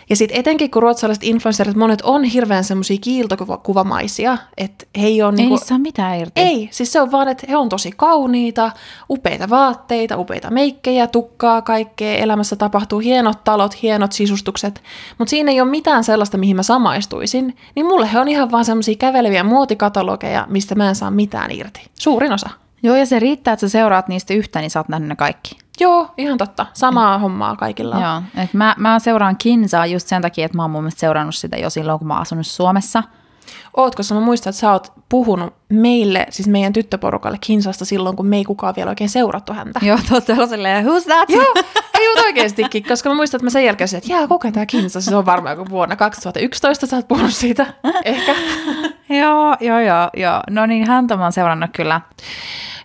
Ja sitten etenkin, kun ruotsalaiset influencerit, monet on hirveän semmoisia kiiltokuvamaisia, että he ei ole... Ei niinku, saa mitään irti. Ei, siis se on vaan, että he on tosi kauniita, upeita vaatteita, upeita meikkejä, tukkaa, kaikkea, elämässä tapahtuu hienot talot, hienot sisustukset, mutta siinä ei ole mitään sellaista, mihin mä samaistuisin, niin mulle he on ihan vaan semmoisia käveleviä muotikatalogeja, mistä mä en saa mitään irti. Suurin osa. Joo, ja se riittää, että sä seuraat niistä yhtä, niin sä oot nähnyt ne kaikki. Joo, ihan totta. Samaa mm. hommaa kaikilla Joo, et mä, mä seuraan Kinsaa just sen takia, että mä oon mun mielestä seurannut sitä jo silloin, kun mä oon asunut Suomessa. Oot, koska mä muistan, että sä oot puhunut meille, siis meidän tyttöporukalle Kinsasta silloin, kun me ei kukaan vielä oikein seurattu häntä. Joo, totta, on silleen, who's that? Joo, ei mut oikeestikin, koska mä muistan, että mä sen jälkeen sanoin, että jää, kuka tää Kinsa? Se on varmaan joku vuonna 2011 sä oot puhunut siitä, ehkä. joo, joo, joo, joo. No niin, häntä mä oon seurannut kyllä.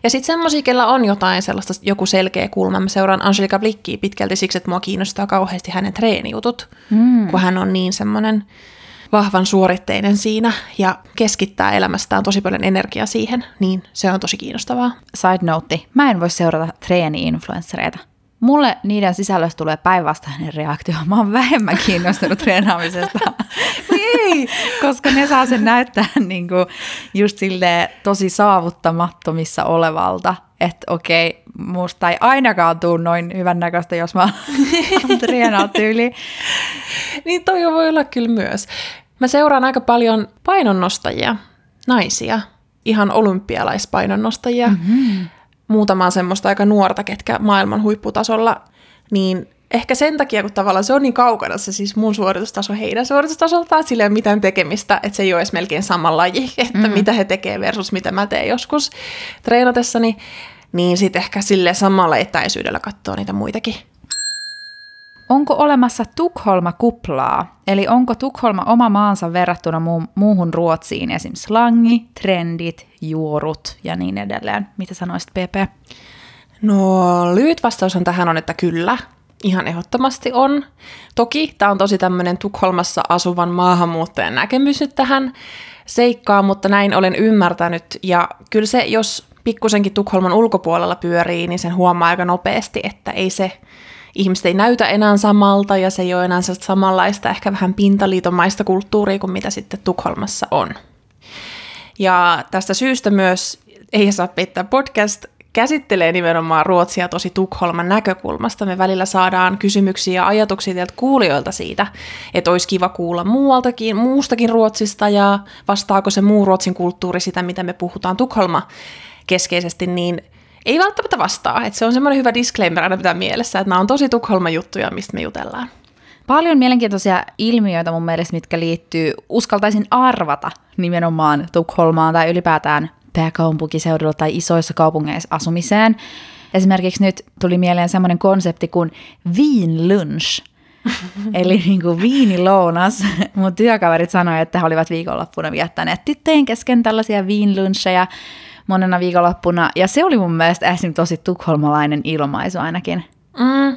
Ja sitten semmoisia, kellä on jotain sellaista, joku selkeä kulma. Mä seuraan Angelika Blikkiä pitkälti siksi, että mua kiinnostaa kauheasti hänen treenijutut, mm. kun hän on niin semmoinen vahvan suoritteinen siinä ja keskittää elämästään tosi paljon energiaa siihen, niin se on tosi kiinnostavaa. Side note, mä en voi seurata treeni-influenssereita. Mulle niiden sisällöstä tulee päinvastainen reaktio. Mä oon vähemmän kiinnostunut treenaamisesta. ei, koska ne saa sen näyttää niin kuin just sille tosi saavuttamattomissa olevalta. Että okei, musta ei ainakaan tuu noin hyvän näköistä, jos mä treenaan tyyli. niin toi voi olla kyllä myös. Mä seuraan aika paljon painonnostajia, naisia, ihan olympialaispainonnostajia. Mm-hmm muutamaa semmoista aika nuorta, ketkä maailman huipputasolla, niin ehkä sen takia, kun tavallaan se on niin kaukana se siis mun suoritustaso heidän suoritustasoltaan, sillä ei ole mitään tekemistä, että se ei ole edes melkein sama laji, että mm. mitä he tekee versus mitä mä teen joskus treenatessani, niin sitten ehkä sille samalla etäisyydellä katsoo niitä muitakin Onko olemassa Tukholma-kuplaa? Eli onko Tukholma oma maansa verrattuna mu- muuhun Ruotsiin, esimerkiksi slangi, trendit, juorut ja niin edelleen? Mitä sanoisit, PP? No, lyhyt vastaus on tähän on, että kyllä. Ihan ehdottomasti on. Toki tämä on tosi tämmöinen Tukholmassa asuvan maahanmuuttajan näkemys nyt tähän seikkaan, mutta näin olen ymmärtänyt. Ja kyllä se, jos pikkusenkin Tukholman ulkopuolella pyörii, niin sen huomaa aika nopeasti, että ei se ihmiset ei näytä enää samalta ja se ei ole enää samanlaista, ehkä vähän pintaliitomaista kulttuuria kuin mitä sitten Tukholmassa on. Ja tästä syystä myös Ei saa peittää podcast käsittelee nimenomaan Ruotsia tosi Tukholman näkökulmasta. Me välillä saadaan kysymyksiä ja ajatuksia teiltä kuulijoilta siitä, että olisi kiva kuulla muualtakin, muustakin Ruotsista ja vastaako se muu Ruotsin kulttuuri sitä, mitä me puhutaan Tukholma keskeisesti, niin ei välttämättä vastaa. Että se on semmoinen hyvä disclaimer aina pitää mielessä, että nämä on tosi Tukholman juttuja, mistä me jutellaan. Paljon mielenkiintoisia ilmiöitä mun mielestä, mitkä liittyy, uskaltaisin arvata nimenomaan Tukholmaan tai ylipäätään pääkaupunkiseudulla tai isoissa kaupungeissa asumiseen. Esimerkiksi nyt tuli mieleen semmoinen konsepti kuin viinlunch, eli niin kuin viinilounas. Mun työkaverit sanoivat, että he olivat viikonloppuna viettäneet tyttöjen kesken tällaisia viinluncheja, monena viikonloppuna, ja se oli mun mielestä esim. tosi tukholmalainen ilmaisu ainakin. Mm.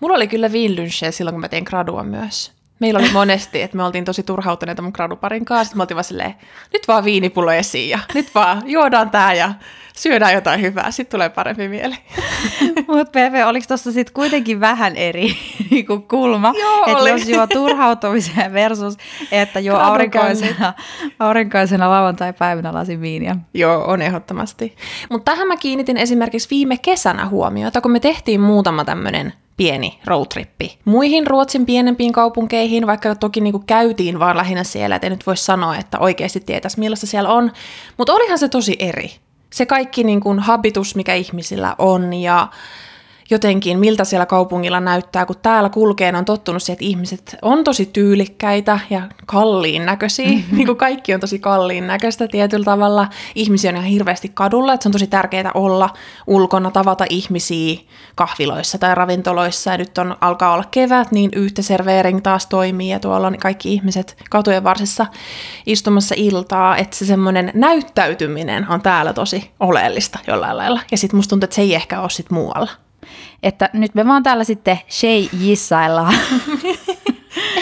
Mulla oli kyllä viinlynchejä silloin, kun mä tein gradua myös. Meillä oli monesti, että me oltiin tosi turhautuneita mun graduparin kanssa. Sitten me oltiin vaan silleen, nyt vaan viinipullo esiin ja nyt vaan juodaan tää ja syödään jotain hyvää. Sitten tulee parempi mieli. Mutta Pepe, oliko tuossa sitten kuitenkin vähän eri niinku kulma? Joo, että oli. jos juo turhautumiseen versus, että juo aurinkoisena, aurinkoisena lauantai-päivänä lasin viiniä. Joo, on ehdottomasti. Mutta tähän mä kiinnitin esimerkiksi viime kesänä huomiota, kun me tehtiin muutama tämmöinen pieni roadtrippi muihin Ruotsin pienempiin kaupunkeihin, vaikka toki niinku käytiin vaan lähinnä siellä, et ei nyt voi sanoa, että oikeasti tietäisi millaista siellä on. Mutta olihan se tosi eri. Se kaikki niinku habitus, mikä ihmisillä on ja jotenkin, miltä siellä kaupungilla näyttää, kun täällä kulkeen on tottunut siihen, että ihmiset on tosi tyylikkäitä ja kalliin näköisiä. Mm-hmm. Niin kuin kaikki on tosi kalliin näköistä tietyllä tavalla. Ihmisiä on ihan hirveästi kadulla, että se on tosi tärkeää olla ulkona, tavata ihmisiä kahviloissa tai ravintoloissa. Ja nyt on, alkaa olla kevät, niin yhteserveering taas toimii ja tuolla on kaikki ihmiset katujen varsissa istumassa iltaa. Että se semmoinen näyttäytyminen on täällä tosi oleellista jollain lailla. Ja sitten musta tuntuu, että se ei ehkä ole sit muualla. Että nyt me vaan täällä sitten shei jissaillaan.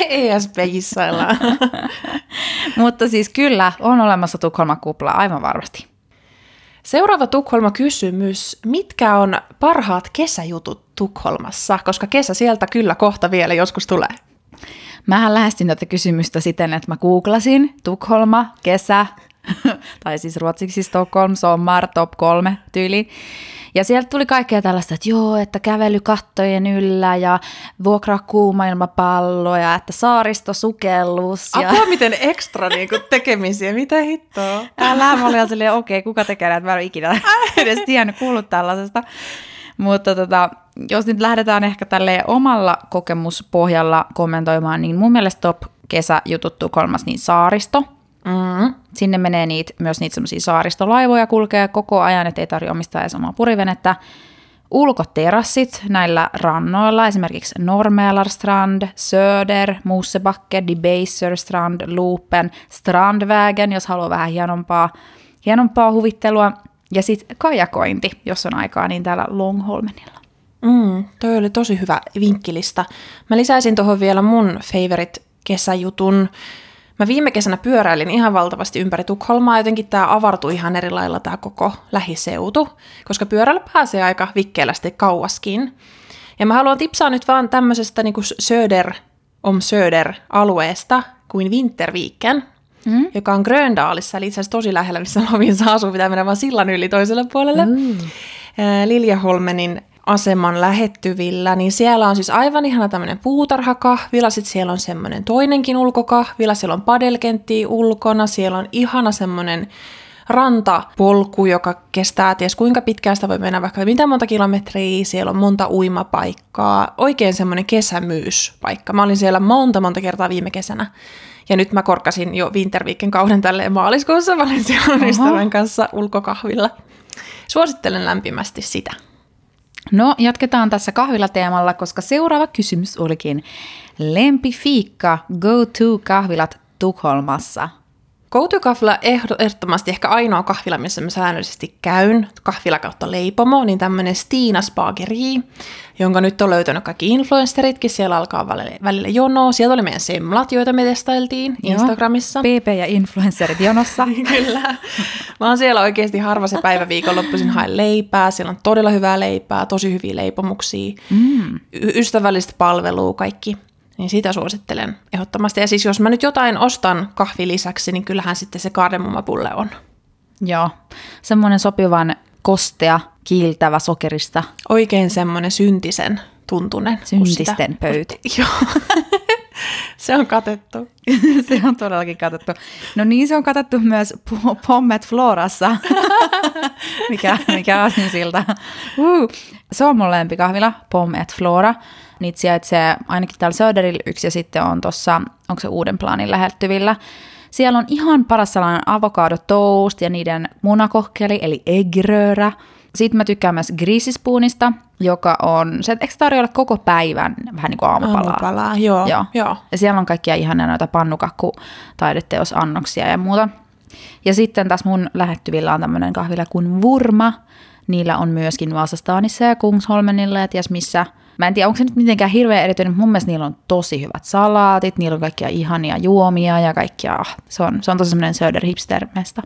ESP jissaillaan. Mutta siis kyllä, on olemassa Tukholman kupla aivan varmasti. Seuraava Tukholma-kysymys. Mitkä on parhaat kesäjutut Tukholmassa? Koska kesä sieltä kyllä kohta vielä joskus tulee. Mähän lähestin tätä kysymystä siten, että mä googlasin Tukholma, kesä, tai siis ruotsiksi Stockholm, sommar, top kolme tyyli. Ja sieltä tuli kaikkea tällaista, että joo, että kävely kattojen yllä ja vuokraa kuuma ilmapallo ja että saaristosukellus. Ja... Apua, miten ekstra niinku tekemisiä, mitä hittoa? Älä, mä olin silleen, okei, okay, kuka tekee näitä? Mä en ikinä edes tiennyt, kuullut tällaisesta. Mutta tota, jos nyt lähdetään ehkä tälle omalla kokemuspohjalla kommentoimaan, niin mun mielestä top kesäjutut Tukholmassa, niin saaristo. Mm. Sinne menee niitä, myös niitä semmoisia saaristolaivoja kulkee koko ajan, että ei tarvitse omistaa edes omaa purivenettä. Ulkoterassit näillä rannoilla, esimerkiksi Normälarstrand, Söder, Mosebacke, Debaser Strand, Loopen, Strandvägen, jos haluaa vähän hienompaa, hienompaa huvittelua. Ja sitten kajakointi, jos on aikaa, niin täällä Longholmenilla. Mm, toi oli tosi hyvä vinkkilista. Mä lisäisin tuohon vielä mun favorite kesäjutun. Mä viime kesänä pyöräilin ihan valtavasti ympäri Tukholmaa, jotenkin tää avartui ihan eri lailla tää koko lähiseutu, koska pyörällä pääsee aika vikkeelästi kauaskin. Ja mä haluan tipsaa nyt vaan tämmöisestä niinku Söder, om Söder-alueesta kuin Winterviken, mm. joka on Gröndaalissa, eli itse asiassa tosi lähellä, missä Lovinsa asuu, pitää mennä vaan sillan yli toiselle puolelle. Mm. Liljaholmenin aseman lähettyvillä, niin siellä on siis aivan ihana tämmöinen puutarhakahvila, sitten siellä on semmoinen toinenkin ulkokahvila, siellä on padelkenttiä ulkona, siellä on ihana semmoinen rantapolku, joka kestää ties kuinka pitkään sitä voi mennä vaikka mitä monta kilometriä, siellä on monta uimapaikkaa, oikein semmoinen kesämyyspaikka. Mä olin siellä monta monta kertaa viime kesänä. Ja nyt mä korkasin jo Winterviiken kauden tälleen maaliskuussa, mä olin siellä ystävän kanssa ulkokahvilla. Suosittelen lämpimästi sitä. No, jatketaan tässä kahvilateemalla, koska seuraava kysymys olikin lempifiikka go-to-kahvilat Tukholmassa. Go-to-kahvila ehdottomasti ehkä ainoa kahvila, missä mä säännöllisesti käyn, kahvila kautta leipomo, niin tämmöinen Stina Spageri, jonka nyt on löytänyt kaikki influenceritkin, siellä alkaa välillä, välillä jonoa. Sieltä oli meidän semlat, joita me testailtiin Joo, Instagramissa. PP ja influencerit jonossa. Kyllä. Mä oon siellä oikeasti harva se päivä viikonloppuisin haen leipää, siellä on todella hyvää leipää, tosi hyviä leipomuksia, mm. y- ystävällistä palvelua, kaikki niin sitä suosittelen ehdottomasti. Ja siis jos mä nyt jotain ostan kahvi lisäksi, niin kyllähän sitten se kardemummapulle on. Joo, semmoinen sopivan kostea, kiiltävä sokerista. Oikein semmoinen syntisen tuntunen. Syntisten pöytä. Joo. se on katettu. se on todellakin katettu. No niin, se on katettu myös Pommet Florassa. mikä, mikä asin siltä. Uh. Se on mun lempikahvila, Pommet Flora. Niitä sijaitsee ainakin täällä Söderillä yksi ja sitten on tuossa, onko se uuden planin lähettyvillä. Siellä on ihan paras sellainen avokado toast ja niiden munakohkeli, eli eggröra. Sitten mä tykkään myös grisispuunista, joka on, se eikö tarjolla koko päivän vähän niin kuin aamupalaa? Aamupalaa, joo. joo. joo. Ja siellä on kaikkia ihania noita pannukakku taideteosannoksia ja muuta. Ja sitten taas mun lähettyvillä on tämmöinen kahvila kuin Vurma. Niillä on myöskin Vasastaanissa ja Kungsholmenilla ja ties missä Mä en tiedä, onko se nyt mitenkään hirveän erityinen, mutta mun mielestä niillä on tosi hyvät salaatit, niillä on kaikkia ihania juomia ja kaikkia, ah, se on, se on tosi semmoinen söder hipster mesta.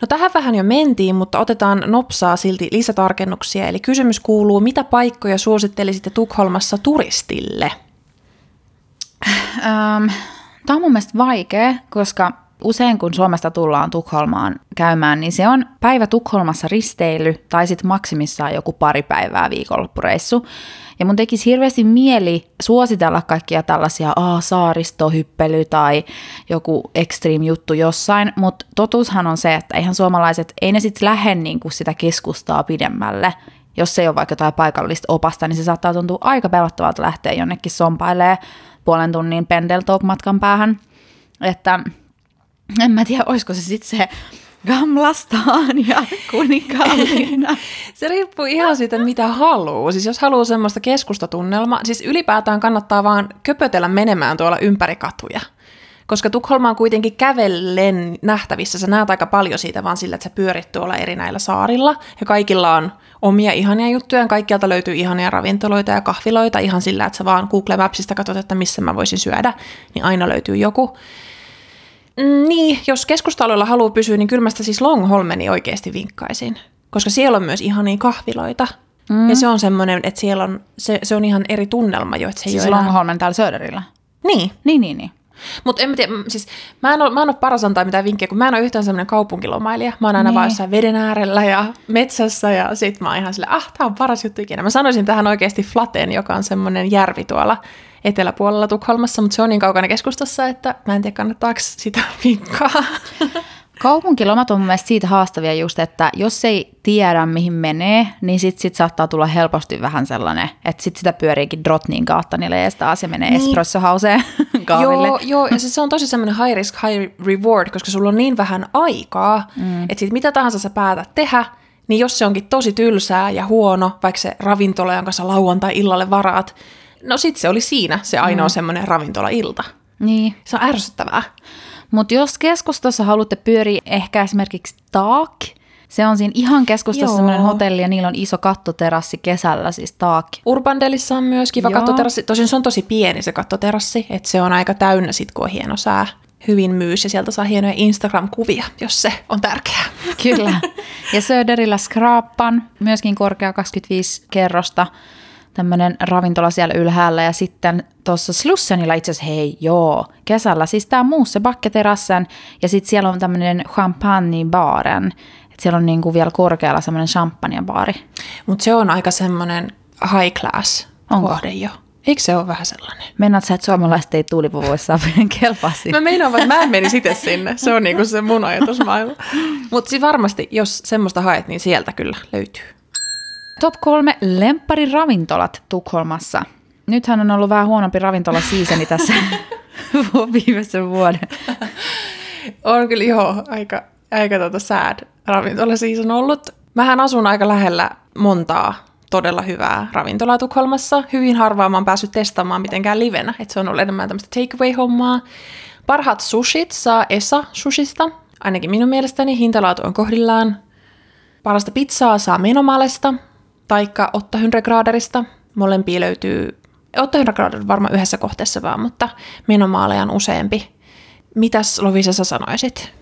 No tähän vähän jo mentiin, mutta otetaan nopsaa silti lisätarkennuksia. Eli kysymys kuuluu, mitä paikkoja suosittelisitte Tukholmassa turistille? Tämä on mun mielestä vaikea, koska usein kun Suomesta tullaan Tukholmaan käymään, niin se on päivä Tukholmassa risteily tai sitten maksimissaan joku pari päivää viikonloppureissu. Ja mun tekisi hirveästi mieli suositella kaikkia tällaisia aa, saaristohyppely tai joku extreme juttu jossain, mutta totuushan on se, että eihän suomalaiset, ei ne sitten lähde niinku sitä keskustaa pidemmälle. Jos se ei ole vaikka jotain paikallista opasta, niin se saattaa tuntua aika pelottavalta lähteä jonnekin sompailee puolen tunnin pendeltalk-matkan päähän. Että en mä tiedä, olisiko se sitten se Gamlastaan ja kuninkaallina. se riippuu ihan siitä, mitä haluaa. Siis jos haluaa semmoista keskustatunnelmaa, siis ylipäätään kannattaa vaan köpötellä menemään tuolla ympäri katuja. Koska Tukholma on kuitenkin kävellen nähtävissä, sä näet aika paljon siitä vaan sillä, että sä pyörit tuolla eri näillä saarilla. Ja kaikilla on omia ihania juttuja, ja kaikkialta löytyy ihania ravintoloita ja kahviloita ihan sillä, että sä vaan Google Mapsista katsot, että missä mä voisin syödä, niin aina löytyy joku. Niin, jos keskustaloilla haluaa pysyä, niin kyllä mä sitä siis Longholmeni oikeasti vinkkaisin. Koska siellä on myös ihania kahviloita. Mm. Ja se on semmoinen, että siellä on, se, se on ihan eri tunnelma jo. Että se siis ei Longholmen täällä Söderillä? Niin. Niin, niin, niin. Mutta en mä tiedä, siis mä en ole, mä en ole paras antaa mitään vinkkejä, kun mä en ole yhtään semmoinen kaupunkilomailija. Mä oon aina niin. vaan jossain veden äärellä ja metsässä ja sit mä oon ihan silleen, ah, tää on paras juttu ikinä. Mä sanoisin tähän oikeasti Flateen, joka on semmoinen järvi tuolla eteläpuolella Tukholmassa, mutta se on niin kaukana keskustassa, että mä en tiedä kannattaako sitä vinkkaa. Kaupunkilomat on mun mielestä siitä haastavia just, että jos ei tiedä mihin menee, niin sit, sit saattaa tulla helposti vähän sellainen, että sit sitä pyöriikin Drotnin kautta niille ees taas ja menee niin. espressohauseen kahville. Joo, joo, ja se, se on tosi semmoinen high risk, high reward, koska sulla on niin vähän aikaa, mm. että sit mitä tahansa sä päätät tehdä, niin jos se onkin tosi tylsää ja huono, vaikka se ravintola, jonka sä lauantai-illalle varaat, no sit se oli siinä se ainoa mm. semmoinen ravintola-ilta. Niin. Se on ärsyttävää. Mutta jos keskustassa haluatte pyöriä ehkä esimerkiksi Taak, se on siinä ihan keskustassa semmoinen hotelli ja niillä on iso kattoterassi kesällä, siis Taak. Urbandelissa on myös kiva Joo. kattoterassi. Tosin se on tosi pieni se kattoterassi, että se on aika täynnä sit, kun on hieno sää hyvin myys ja sieltä saa hienoja Instagram-kuvia, jos se on tärkeää. Kyllä. Ja Söderillä Skrapan, myöskin korkea 25 kerrosta tämmöinen ravintola siellä ylhäällä ja sitten tuossa Slussenilla itse asiassa, hei joo, kesällä siis tämä muusse bakketerassen ja sitten siellä on tämmöinen champagne-baaren, että siellä on niinku vielä korkealla semmoinen champagnebaari. Mutta se on aika semmoinen high class Onko? kohde jo. Eikö se ole vähän sellainen? Mennät sä, että suomalaiset ei tuulipuvuissa kelpaa Mä meinaan, että mä en meni sitten sinne. Se on niinku se mun ajatusmaailma. Mutta siis varmasti, jos semmoista haet, niin sieltä kyllä löytyy. Top kolme lempariravintolat Tukholmassa. Nythän on ollut vähän huonompi ravintola siiseni tässä viimeisen vuoden. On kyllä joo, aika, aika tuota sad ravintola on ollut. Mähän asun aika lähellä montaa todella hyvää ravintolaa Tukholmassa. Hyvin harvaa mä oon päässyt testaamaan mitenkään livenä, että se on ollut enemmän tämmöistä takeaway-hommaa. Parhaat sushit saa Esa Sushista, ainakin minun mielestäni hintalaatu on kohdillaan. Parasta pizzaa saa Menomalesta, taikka Otta Hynregraderista. Molempia löytyy, Otta Hynregrader varmaan yhdessä kohteessa vaan, mutta menomaaleja on useampi. Mitäs Lovisa sä sanoisit?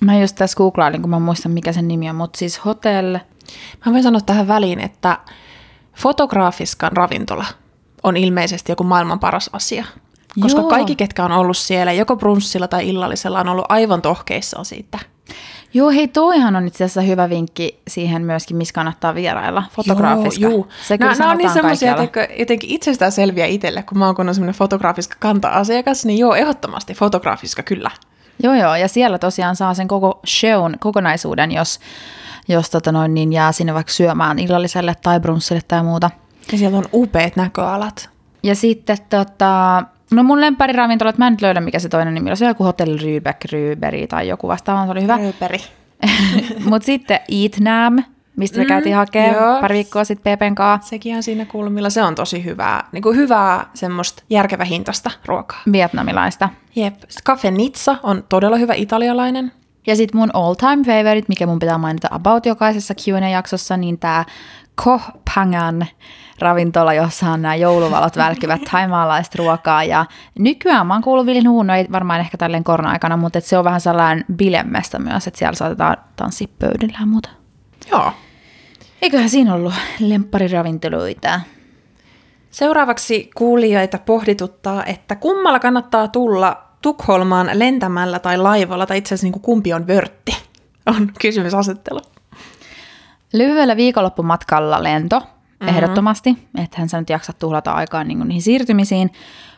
Mä just tässä googlailin, kun mä muistan mikä sen nimi on, mutta siis Hotel... Mä voin sanoa tähän väliin, että fotograafiskan ravintola on ilmeisesti joku maailman paras asia. Koska Joo. kaikki, ketkä on ollut siellä, joko brunssilla tai illallisella, on ollut aivan tohkeissaan siitä. Joo, hei, toihan on itse asiassa hyvä vinkki siihen myöskin, missä kannattaa vierailla, fotograafiska. Joo, joo. Se kyllä nämä on niin semmoisia jotenkin itsestään selviä itselle, kun mä oon kun semmoinen fotograafiska kanta-asiakas, niin joo, ehdottomasti fotograafiska kyllä. Joo, joo, ja siellä tosiaan saa sen koko shown kokonaisuuden, jos, jos tota noin, niin jää sinne vaikka syömään illalliselle tai brunssille tai muuta. Ja siellä on upeat näköalat. Ja sitten tota, No mun lempäriravintolat, mä en nyt löydä mikä se toinen nimi on. Se on joku Hotel Rybek, Ryberi tai joku vastaava, se oli hyvä. Ryberi. Mutta sitten Eat Nam, mistä me mm, käytiin hakemaan pari viikkoa sitten Pepen kanssa. Sekin on siinä kulmilla. Se on tosi hyvää, niin kuin hyvää semmoista järkevä hintasta ruokaa. Vietnamilaista. Jep. Cafe Nizza on todella hyvä italialainen. Ja sitten mun all time favorite, mikä mun pitää mainita about jokaisessa Q&A-jaksossa, niin tämä Koh-Pangan ravintola, jossa on nämä jouluvalot välkkyvät taimaalaista ruokaa. Ja nykyään mä oon kuullut Vilin huun, no ei varmaan ehkä tälleen korona-aikana, mutta se on vähän sellainen bilemmestä myös, että siellä saatetaan tanssia pöydällä ja muuta. Joo. Eiköhän siinä ollut lemppariravintoloita. Seuraavaksi kuulijoita pohdituttaa, että kummalla kannattaa tulla Tukholmaan lentämällä tai laivalla, tai itse asiassa niin kuin kumpi on vörtti, on kysymysasettelu. Lyhyellä viikonloppumatkalla lento, mm-hmm. ehdottomasti, hän sä nyt jaksa tuhlata aikaa niin niihin siirtymisiin.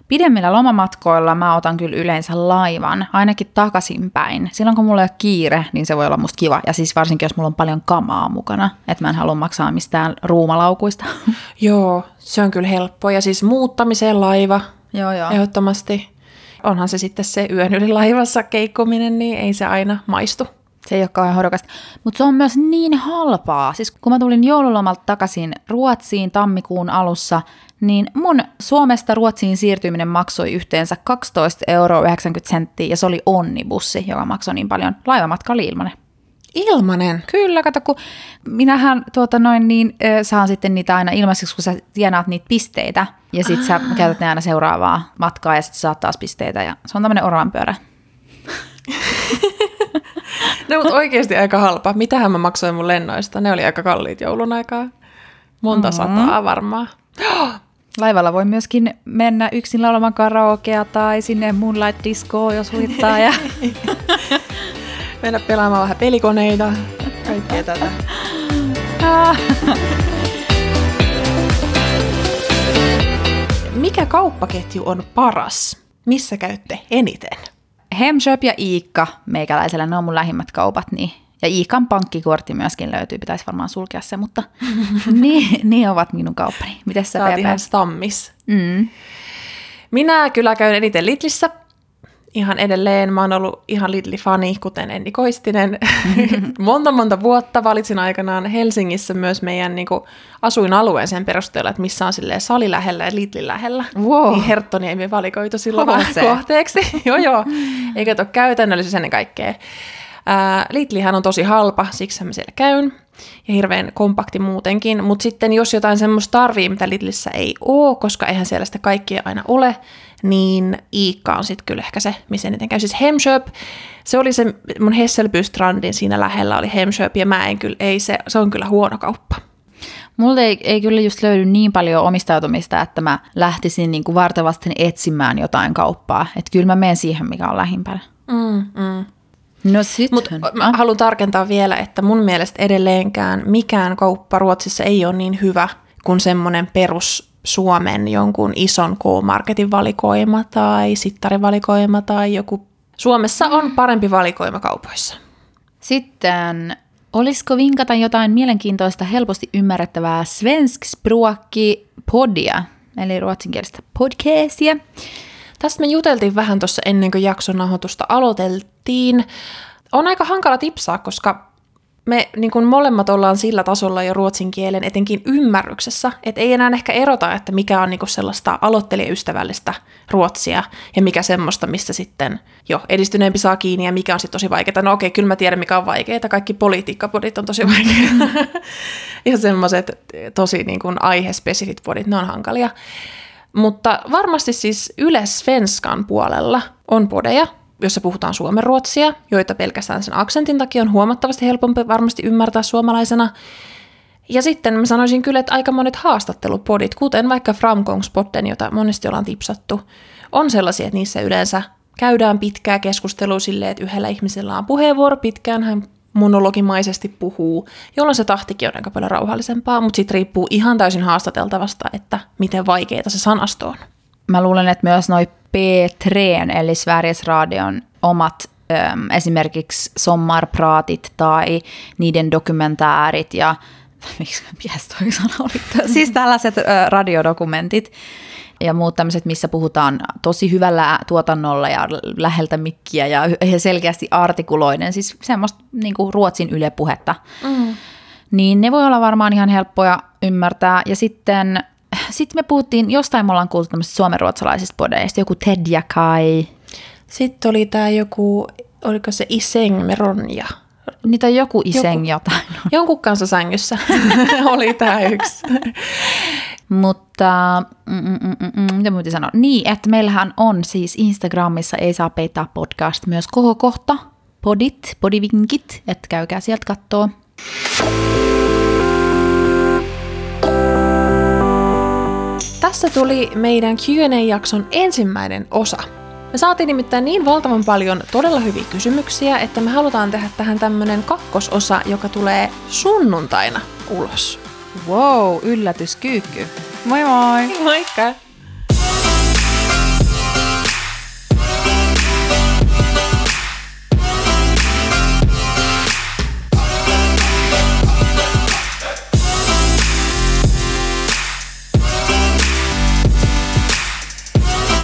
Pidemmillä lomamatkoilla mä otan kyllä yleensä laivan, ainakin takaisinpäin. Silloin kun mulla ei ole kiire, niin se voi olla musta kiva. Ja siis varsinkin, jos mulla on paljon kamaa mukana, että mä en halua maksaa mistään ruumalaukuista. Joo, se on kyllä helppo. Ja siis muuttamiseen laiva, joo, joo. ehdottomasti. Onhan se sitten se yön yli laivassa keikkuminen, niin ei se aina maistu. Se ei ole kauhean hodokasta. Mutta se on myös niin halpaa. Siis kun mä tulin joululomalta takaisin Ruotsiin tammikuun alussa, niin mun Suomesta Ruotsiin siirtyminen maksoi yhteensä 12,90 euroa ja se oli onnibussi, joka maksoi niin paljon. Laivamatka oli ilmanen. Ilmanen? Kyllä, kato, kun minähän tuota noin niin, saan sitten niitä aina ilmaiseksi, kun sä tienaat niitä pisteitä. Ja sit sä käytät ne aina seuraavaa matkaa ja sitten saat taas pisteitä. Ja se on tämmöinen oravanpyörä. no mutta oikeasti aika halpa. Mitähän mä maksoin mun lennoista? Ne oli aika kalliit joulun aikaa. Monta mm-hmm. sataa varmaan. Laivalla voi myöskin mennä yksin laulamaan karaokea tai sinne Moonlight Discoon, jos huittaa. Ja... mennä pelaamaan vähän pelikoneita. Kaikkea tätä. Mikä kauppaketju on paras? Missä käytte eniten? Hemshop ja Iikka meikäläisellä, ne on mun lähimmät kaupat, niin ja Iikan pankkikortti myöskin löytyy, pitäisi varmaan sulkea se, mutta niin, niin ovat minun kauppani. Miten sä, Sä ihan stammis. Mm. Minä kyllä käyn eniten Lidlissä. Ihan edelleen. Mä oon ollut ihan Lidli-fani, kuten Enni Koistinen. monta monta vuotta valitsin aikanaan Helsingissä myös meidän niin kuin, asuinalueen sen perusteella, että missä on silleen sali lähellä ja Lidli lähellä. Wow. Niin Herttoniemi valikoitu silloin vähän kohteeksi. joo joo. Eikä ole käytännöllisyys ennen kaikkea. Ää, Lidlihän on tosi halpa, siksi mä siellä käyn. Ja hirveän kompakti muutenkin. Mutta sitten jos jotain semmoista tarvii, mitä Lidlissä ei ole, koska eihän siellä sitä kaikkia aina ole, niin Iikka on sitten kyllä ehkä se, missä eniten käy. Siis Hemshop, se oli se mun Hesselbystrandin siinä lähellä oli Hemshop, ja mä en kyllä, ei se, se on kyllä huono kauppa. Mulla ei, ei kyllä just löydy niin paljon omistautumista, että mä lähtisin niin kuin vartavasti etsimään jotain kauppaa. Että kyllä mä menen siihen, mikä on lähimpänä. Mm, mm. No sitten. mä haluan tarkentaa vielä, että mun mielestä edelleenkään mikään kauppa Ruotsissa ei ole niin hyvä kuin semmoinen perus Suomen jonkun ison K-marketin valikoima tai sittarivalikoima tai joku. Suomessa on parempi valikoima kaupoissa. Sitten olisiko vinkata jotain mielenkiintoista, helposti ymmärrettävää svenskspråki podia, eli ruotsinkielistä podcastia. Tästä me juteltiin vähän tuossa ennen kuin jakson nauhoitusta aloiteltiin. On aika hankala tipsaa, koska me niin kuin molemmat ollaan sillä tasolla jo ruotsin kielen, etenkin ymmärryksessä, että ei enää ehkä erota, että mikä on niin kuin sellaista aloittelijaystävällistä ruotsia ja mikä semmoista, mistä sitten jo edistyneempi saa kiinni ja mikä on sitten tosi vaikeaa. No okei, kyllä mä tiedän, mikä on vaikeaa. Kaikki politiikkapodit on tosi vaikeita. ja semmoiset tosi niin kuin aihespesifit podit, ne on hankalia. Mutta varmasti siis Yle Svenskan puolella on podeja, jossa puhutaan suomenruotsia, joita pelkästään sen aksentin takia on huomattavasti helpompi varmasti ymmärtää suomalaisena. Ja sitten mä sanoisin kyllä, että aika monet haastattelupodit, kuten vaikka Framgångspodden, jota monesti ollaan tipsattu, on sellaisia, että niissä yleensä käydään pitkää keskustelua silleen, että yhdellä ihmisellä on puheenvuoro pitkään, hän monologimaisesti puhuu, jolloin se tahtikin on aika paljon rauhallisempaa, mutta sitten riippuu ihan täysin haastateltavasta, että miten vaikeaa se sanasto on. Mä luulen, että myös noi P3, eli Sveriges Radion omat äm, esimerkiksi sommarpraatit tai niiden dokumentäärit ja miksi toi sana oli? siis tällaiset ä, radiodokumentit, ja muut tämmöiset, missä puhutaan tosi hyvällä tuotannolla ja läheltä mikkiä ja, selkeästi artikuloiden, siis semmoista niin kuin Ruotsin ylepuhetta. Mm. Niin ne voi olla varmaan ihan helppoja ymmärtää. Ja sitten sit me puhuttiin, jostain me ollaan kuultu tämmöisistä suomenruotsalaisista podeista, joku Ted ja Kai. Sitten oli tämä joku oliko se Iseng Meronja? Niitä on joku iseng Joku. jotain. Jonkun kanssa sängyssä oli tämä yksi. Mutta mm, mm, mm, mm, mm, mitä mä piti sanoa? Niin, että meillähän on siis Instagramissa Ei saa peittää podcast myös kohokohta, podit, podivinkit, että käykää sieltä kattoo. Tässä tuli meidän Q&A-jakson ensimmäinen osa. Me saatiin nimittäin niin valtavan paljon todella hyviä kysymyksiä, että me halutaan tehdä tähän tämmönen kakkososa, joka tulee sunnuntaina ulos. Wow, yllätyskyykky. Moi moi! Moikka!